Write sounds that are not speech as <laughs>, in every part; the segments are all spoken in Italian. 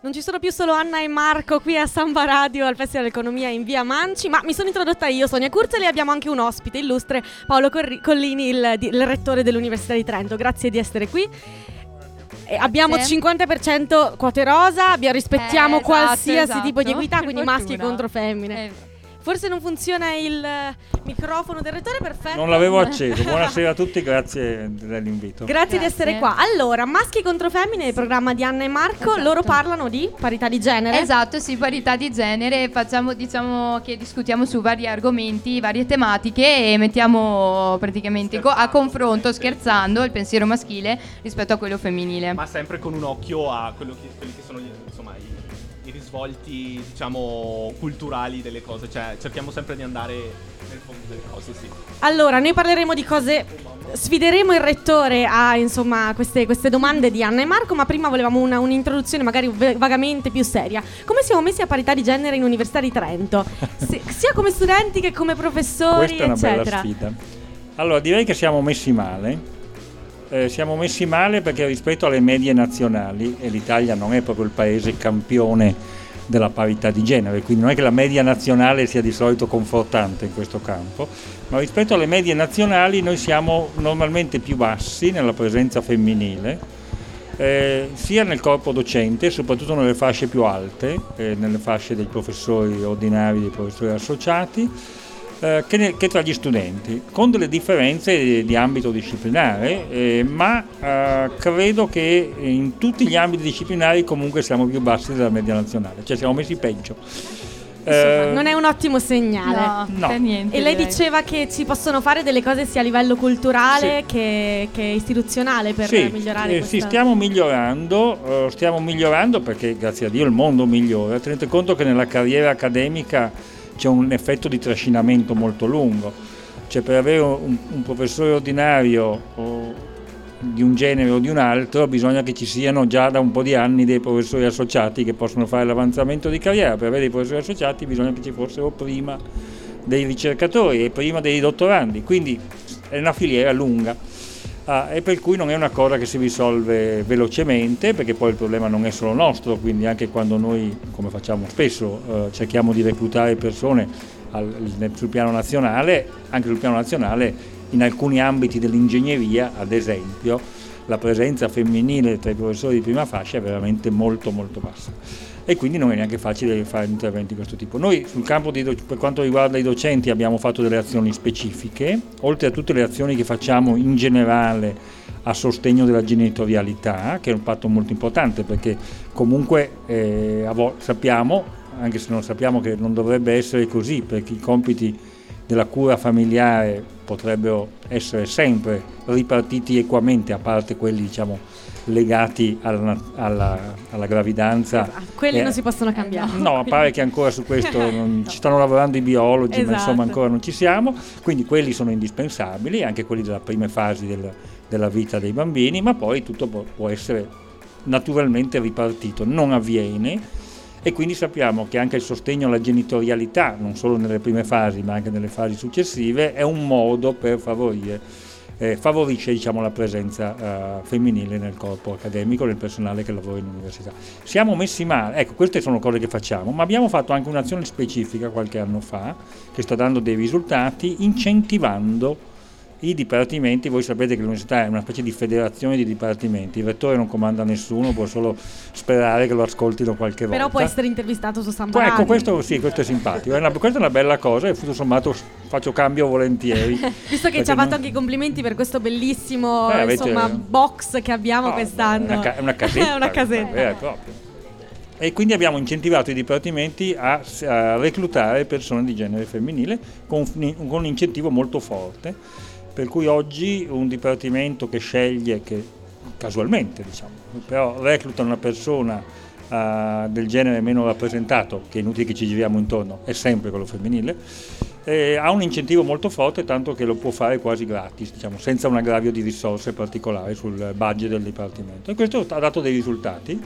Non ci sono più solo Anna e Marco qui a Samba Radio al Festival Economia in via Manci, ma mi sono introdotta io, Sonia Kurzel, e abbiamo anche un ospite illustre, Paolo Corri- Collini, il, il, rettore dell'Università di Trento. Grazie di essere qui. E abbiamo 50% quote rosa, rispettiamo eh, esatto, qualsiasi esatto. tipo di equità, quindi maschi contro femmine. Eh. Forse non funziona il microfono del rettore, perfetto. Non l'avevo <laughs> acceso. Buonasera a tutti, grazie dell'invito. Grazie, grazie, di essere qua. Allora, maschi contro femmine, il programma di Anna e Marco, esatto. loro parlano di parità di genere. Esatto, sì, parità di genere. Facciamo, diciamo che discutiamo su vari argomenti, varie tematiche e mettiamo praticamente co- a confronto, scherzando, il pensiero maschile rispetto a quello femminile. Ma sempre con un occhio a quello che, quelli che sono gli, insomma, i i risvolti, diciamo, culturali delle cose. Cioè, cerchiamo sempre di andare nel fondo delle cose, sì. Allora, noi parleremo di cose. Sfideremo il rettore a insomma queste, queste domande di Anna e Marco, ma prima volevamo una, un'introduzione magari vagamente più seria. Come siamo messi a parità di genere in Università di Trento? <laughs> Se, sia come studenti che come professori, Questa è una eccetera. bella sfida. Allora, direi che siamo messi male eh, siamo messi male perché rispetto alle medie nazionali, e l'Italia non è proprio il paese campione della parità di genere, quindi non è che la media nazionale sia di solito confortante in questo campo, ma rispetto alle medie nazionali noi siamo normalmente più bassi nella presenza femminile, eh, sia nel corpo docente, soprattutto nelle fasce più alte, eh, nelle fasce dei professori ordinari, dei professori associati, eh, che, ne, che, tra gli studenti, con delle differenze di, di ambito disciplinare, eh, ma eh, credo che in tutti gli ambiti disciplinari comunque siamo più bassi della media nazionale, cioè siamo messi peggio. Insomma, eh, non è un ottimo segnale. No, no. Niente, e lei direi. diceva che si possono fare delle cose sia a livello culturale sì. che, che, istituzionale per sì, migliorare eh, Sì, stiamo migliorando, uh, stiamo migliorando perché grazie a Dio il mondo migliora. Tenete conto che nella carriera accademica c'è un effetto di trascinamento molto lungo. Cioè per avere un, un professore ordinario di un genere o di un altro bisogna che ci siano già da un po' di anni dei professori associati che possono fare l'avanzamento di carriera. Per avere dei professori associati bisogna che ci fossero prima dei ricercatori e prima dei dottorandi, quindi è una filiera lunga. Ah, e per cui non è una cosa che si risolve velocemente, perché poi il problema non è solo nostro, quindi anche quando noi, come facciamo spesso, eh, cerchiamo di reclutare persone al, sul piano nazionale, anche sul piano nazionale in alcuni ambiti dell'ingegneria, ad esempio, la presenza femminile tra i professori di prima fascia è veramente molto molto bassa e quindi non è neanche facile fare interventi di questo tipo. Noi sul campo do- per quanto riguarda i docenti abbiamo fatto delle azioni specifiche, oltre a tutte le azioni che facciamo in generale a sostegno della genitorialità, che è un fatto molto importante perché comunque eh, sappiamo, anche se non sappiamo che non dovrebbe essere così, perché i compiti della cura familiare potrebbero essere sempre ripartiti equamente, a parte quelli diciamo legati alla, alla, alla gravidanza. Esatto. Quelli eh, non si possono cambiare. No, pare che ancora su questo <laughs> non, ci stanno lavorando i biologi, esatto. ma insomma esatto. ancora non ci siamo, quindi quelli sono indispensabili, anche quelli della prima fase del, della vita dei bambini, ma poi tutto può, può essere naturalmente ripartito, non avviene e quindi sappiamo che anche il sostegno alla genitorialità, non solo nelle prime fasi ma anche nelle fasi successive, è un modo per favorire eh, favorisce diciamo, la presenza eh, femminile nel corpo accademico, nel personale che lavora in università. Siamo messi male, ecco queste sono cose che facciamo, ma abbiamo fatto anche un'azione specifica qualche anno fa che sta dando dei risultati incentivando i dipartimenti, voi sapete che l'università è una specie di federazione di dipartimenti, il rettore non comanda nessuno, può solo sperare che lo ascoltino qualche volta. Però può essere intervistato su San Ecco, questo sì, questo è simpatico, è una, questa è una bella cosa e tutto sommato faccio cambio volentieri. <laughs> Visto che ci ha fatto non... anche i complimenti per questo bellissimo eh, insomma, avete... box che abbiamo oh, quest'anno. È una, ca- una casetta. è <laughs> una casetta. È e quindi abbiamo incentivato i dipartimenti a, a reclutare persone di genere femminile con, con un incentivo molto forte per cui oggi un dipartimento che sceglie, che casualmente diciamo, però recluta una persona uh, del genere meno rappresentato, che è inutile che ci giriamo intorno, è sempre quello femminile, eh, ha un incentivo molto forte, tanto che lo può fare quasi gratis, diciamo, senza un aggravio di risorse particolari sul budget del dipartimento. E questo ha dato dei risultati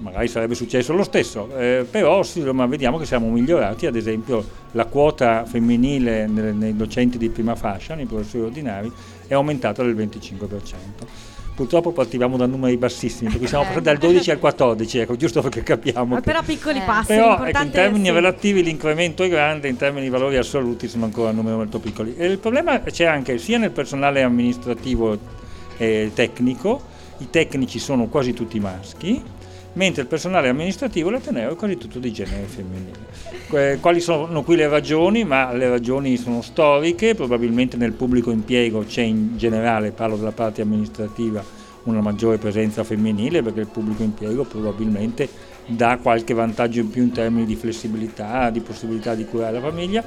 magari sarebbe successo lo stesso, eh, però sì, ma vediamo che siamo migliorati, ad esempio la quota femminile nei, nei docenti di prima fascia, nei professori ordinari, è aumentata del 25%. purtroppo partivamo da numeri bassissimi, perché siamo <laughs> Eh. passati dal 12 al 14, ecco, giusto perché capiamo. Ma che- però piccoli Eh. passi, però ecco, in termini sì. relativi l'incremento è grande, in termini di valori assoluti sono ancora numeri molto piccoli. E il problema c'è anche sia nel personale amministrativo e tecnico, i tecnici sono quasi tutti maschi, mentre il personale amministrativo l'Ateneo è quasi tutto di genere femminile. Quali sono qui le ragioni? Ma le ragioni sono storiche, probabilmente nel pubblico impiego c'è in generale, parlo della parte amministrativa, una maggiore presenza femminile perché il pubblico impiego probabilmente dà qualche vantaggio in più in termini di flessibilità, di possibilità di curare la famiglia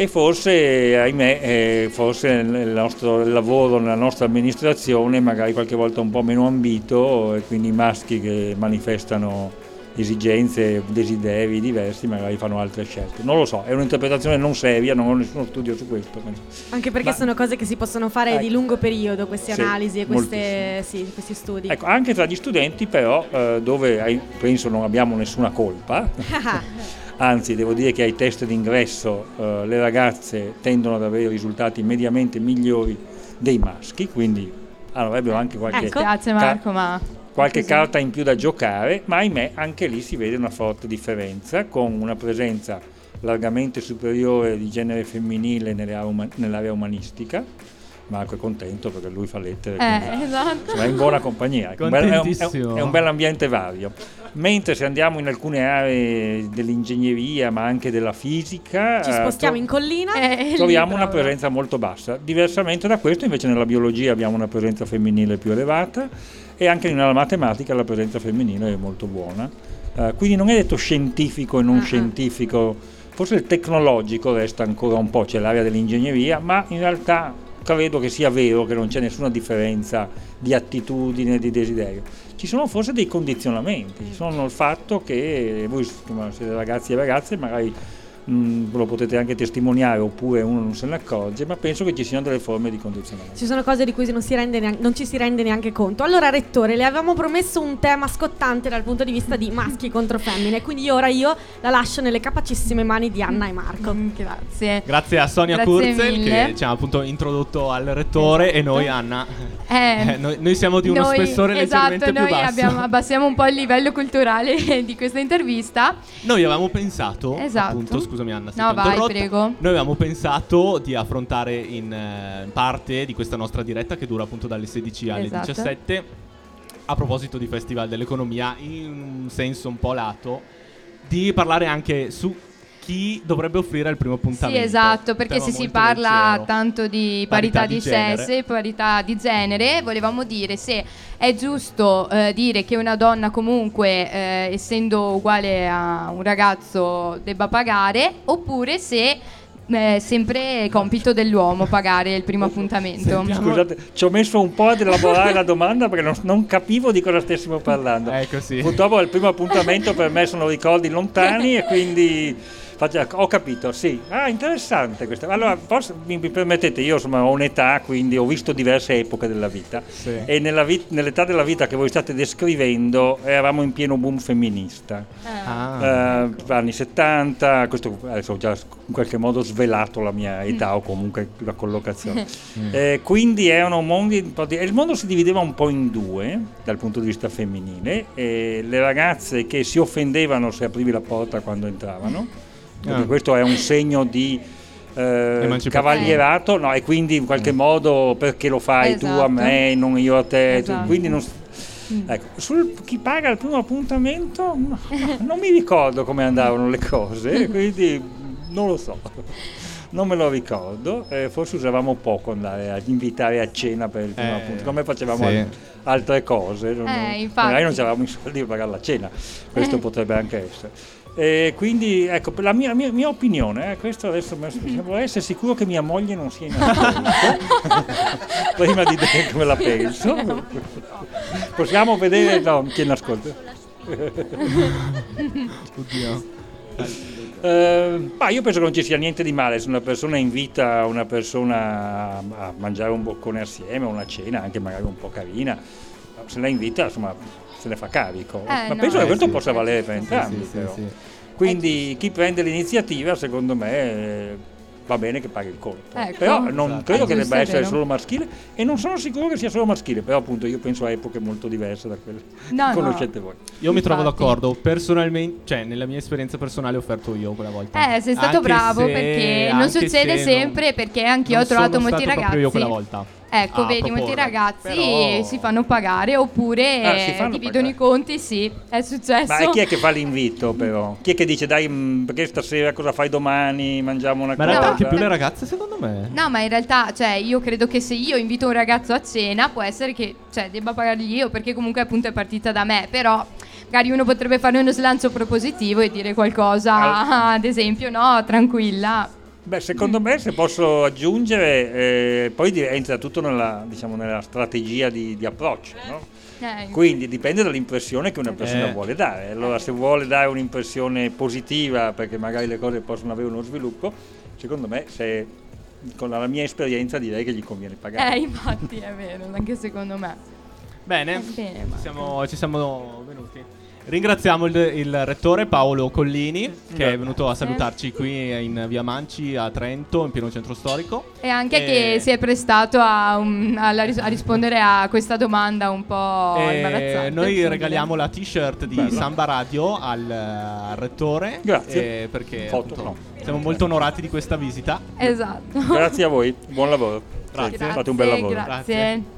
e forse, ahimè, eh, forse il nostro lavoro nella nostra amministrazione magari qualche volta un po' meno ambito e quindi i maschi che manifestano esigenze, desideri diversi magari fanno altre scelte. Non lo so, è un'interpretazione non seria, non ho nessuno studio su questo. Anche perché Ma- sono cose che si possono fare di Ecco. lungo periodo, queste Sì, analisi e queste, sì, questi studi. Ecco, anche tra gli studenti però, eh, dove penso non abbiamo nessuna colpa, <laughs> <laughs> anzi devo dire che ai test d'ingresso eh, le ragazze tendono ad avere risultati mediamente migliori dei maschi, quindi avrebbero anche qualche, Ecco. Grazie Marco, ma qualche carta in più da giocare, ma ahimè anche lì si vede una forte differenza con una presenza largamente superiore di genere femminile nell'area umanistica. Marco è contento perché lui fa lettere. Eh, esatto. insomma, è in buona compagnia. ecco, un bel- è, un, è un- Contentissimo. è un bel ambiente vario. Mentre se andiamo in alcune aree dell'ingegneria, ma anche della fisica, Ci eh, spostiamo tro- in collina. Eh, troviamo una presenza molto bassa. Diversamente da questo, invece, nella biologia abbiamo una presenza femminile più elevata e anche nella matematica la presenza femminile è molto buona. Eh, quindi non è detto scientifico e non ah. scientifico, forse il tecnologico resta ancora un po', c'è l'area dell'ingegneria, ma in realtà credo che sia vero che non c'è nessuna differenza di attitudine, di desiderio. Ci sono forse dei condizionamenti, sono il fatto che voi siete ragazzi e ragazze, magari mh, lo potete anche testimoniare oppure uno non se ne accorge, ma penso che ci siano delle forme di condizionamento. Ci sono cose di cui non, si rende neanche- non ci si rende neanche conto. Allora, Rettore, le avevamo promesso un tema scottante dal punto di vista di maschi contro femmine, quindi ora io la lascio nelle capacissime mani di Anna e Marco. Mm, Grazie. Grazie a Sonia Grazie Kurzel mille. che ci ha appunto introdotto al rettore e noi Anna. Eh, <laughs> eh, noi, noi siamo di uno noi- spessore leggermente esatto, più noi basso. abbiamo- abbassiamo un po' il livello culturale <laughs> di questa intervista. Noi avevamo pensato, Esatto. appunto, scusami Anna, No, vai, interrotto. prego. Noi avevamo pensato di affrontare in eh, parte di questa nostra diretta che dura appunto dalle 16 alle Esatto. 17 a proposito di Festival dell'Economia in un senso un po' lato di parlare anche su chi dovrebbe offrire il primo Sì, appuntamento. esatto, perché se si parla leggero. tanto di parità, Parità di, di genere. sesso e parità di genere, volevamo dire se è giusto eh, dire che una donna comunque, eh, essendo uguale a un ragazzo, debba pagare, oppure se è sempre compito dell'uomo pagare il primo appuntamento. Scusate, ci ho messo un po' ad elaborare la domanda perché non, non capivo di cosa stessimo parlando. Ecco sì. Purtroppo il primo appuntamento per me sono ricordi lontani e quindi faccio- ho capito, sì. Ah, interessante questo. Allora, forse mi, mi permettete, io insomma ho un'età, quindi ho visto diverse epoche della vita Sì. e nella vi- nell'età della vita che voi state descrivendo eravamo in pieno boom femminista. Ah. Eh, anni 70, questo adesso ho già in qualche modo svelato la mia età o comunque la collocazione. <laughs> Eh, quindi erano mondi un po' di- il mondo si divideva un po' in due dal punto di vista femminile, e le ragazze che si offendevano se aprivi la porta quando entravano, perché Ah. questo è un segno di eh, cavalierato, no, e quindi in qualche modo perché lo fai tu a Esatto. me, non io a te, tu- Esatto. quindi non, Ecco, sul chi paga il primo appuntamento no, <laughs> non mi ricordo come andavano le cose, <laughs> quindi non lo so. Non me lo ricordo, eh, forse usavamo poco andare a invitare a cena per il primo Eh, appuntamento, come facevamo sì. al- altre cose, non- Eh, non- infatti. magari non avevamo i soldi per pagare la cena, questo Eh. potrebbe anche essere. E quindi ecco, la mia, mia- mia opinione, eh, questo adesso vorrei essere sicuro che mia moglie non sia in ascolto, <laughs> prima di dire come la penso. Possiamo vedere no, chi è in ascolto. Oddio. Eh, ma io penso che non ci sia niente di male se una persona invita una persona a- a mangiare un boccone assieme, una cena anche magari un po' carina, se la invita insomma se ne fa carico. ma no. penso Eh, che questo sì. possa valere per Sì, entrambi. sì, sì, però. sì. Quindi chi prende l'iniziativa secondo me eh, va bene che paghi il conto. Ecco. Però non Esatto. credo È che debba essere solo maschile e non sono sicuro che sia solo maschile, però appunto io penso a epoche molto diverse da quelle No, che no. conoscete voi. Io mi trovo Infatti. d'accordo, personalmente, cioè nella mia esperienza personale ho offerto io quella volta. Eh, sei stato Anche bravo se- perché non anche succede se sempre non- perché anch'io non ho trovato molti ragazzi. io quella volta. Ecco, a vedi, molti ragazzi Però- si fanno pagare oppure Ah, eh, fanno dividono pagare. i conti, sì, è successo. Ma e chi è che fa l'invito però? Chi è che dice dai mh, perché stasera cosa fai domani? Mangiamo una Ma in cosa? realtà anche più le ragazze secondo me. No, ma in realtà, cioè, io credo che se io invito un ragazzo a cena, può essere che, cioè, debba pagargli io, perché comunque appunto è partita da me, però magari uno potrebbe fare uno slancio propositivo e dire qualcosa, ad esempio, no, tranquilla. Beh, secondo me se posso aggiungere, eh, poi entra tutto nella, diciamo, nella strategia di, di approccio, no? Eh, Quindi dipende dall'impressione che una persona Eh. vuole dare. Allora, se vuole dare un'impressione positiva, perché magari le cose possono avere uno sviluppo, secondo me, se, con la mia esperienza, direi che gli conviene pagare. eh, infatti è vero, anche secondo me. Bene, Bene, siamo, ci siamo venuti. Ringraziamo il, il rettore Paolo Collini che Grazie. è venuto a salutarci qui in via Manci a Trento, in pieno centro storico. E anche Eh, che si è prestato a, un- ris- a rispondere a questa domanda un po' E imbarazzante. Eh, noi regaliamo la t-shirt di Bello. Samba Radio al, al rettore. Grazie. eh, perché Foto, appunto, no. siamo molto onorati di questa visita. Esatto. Grazie a voi, buon lavoro. Grazie. Fate un bel lavoro. Grazie.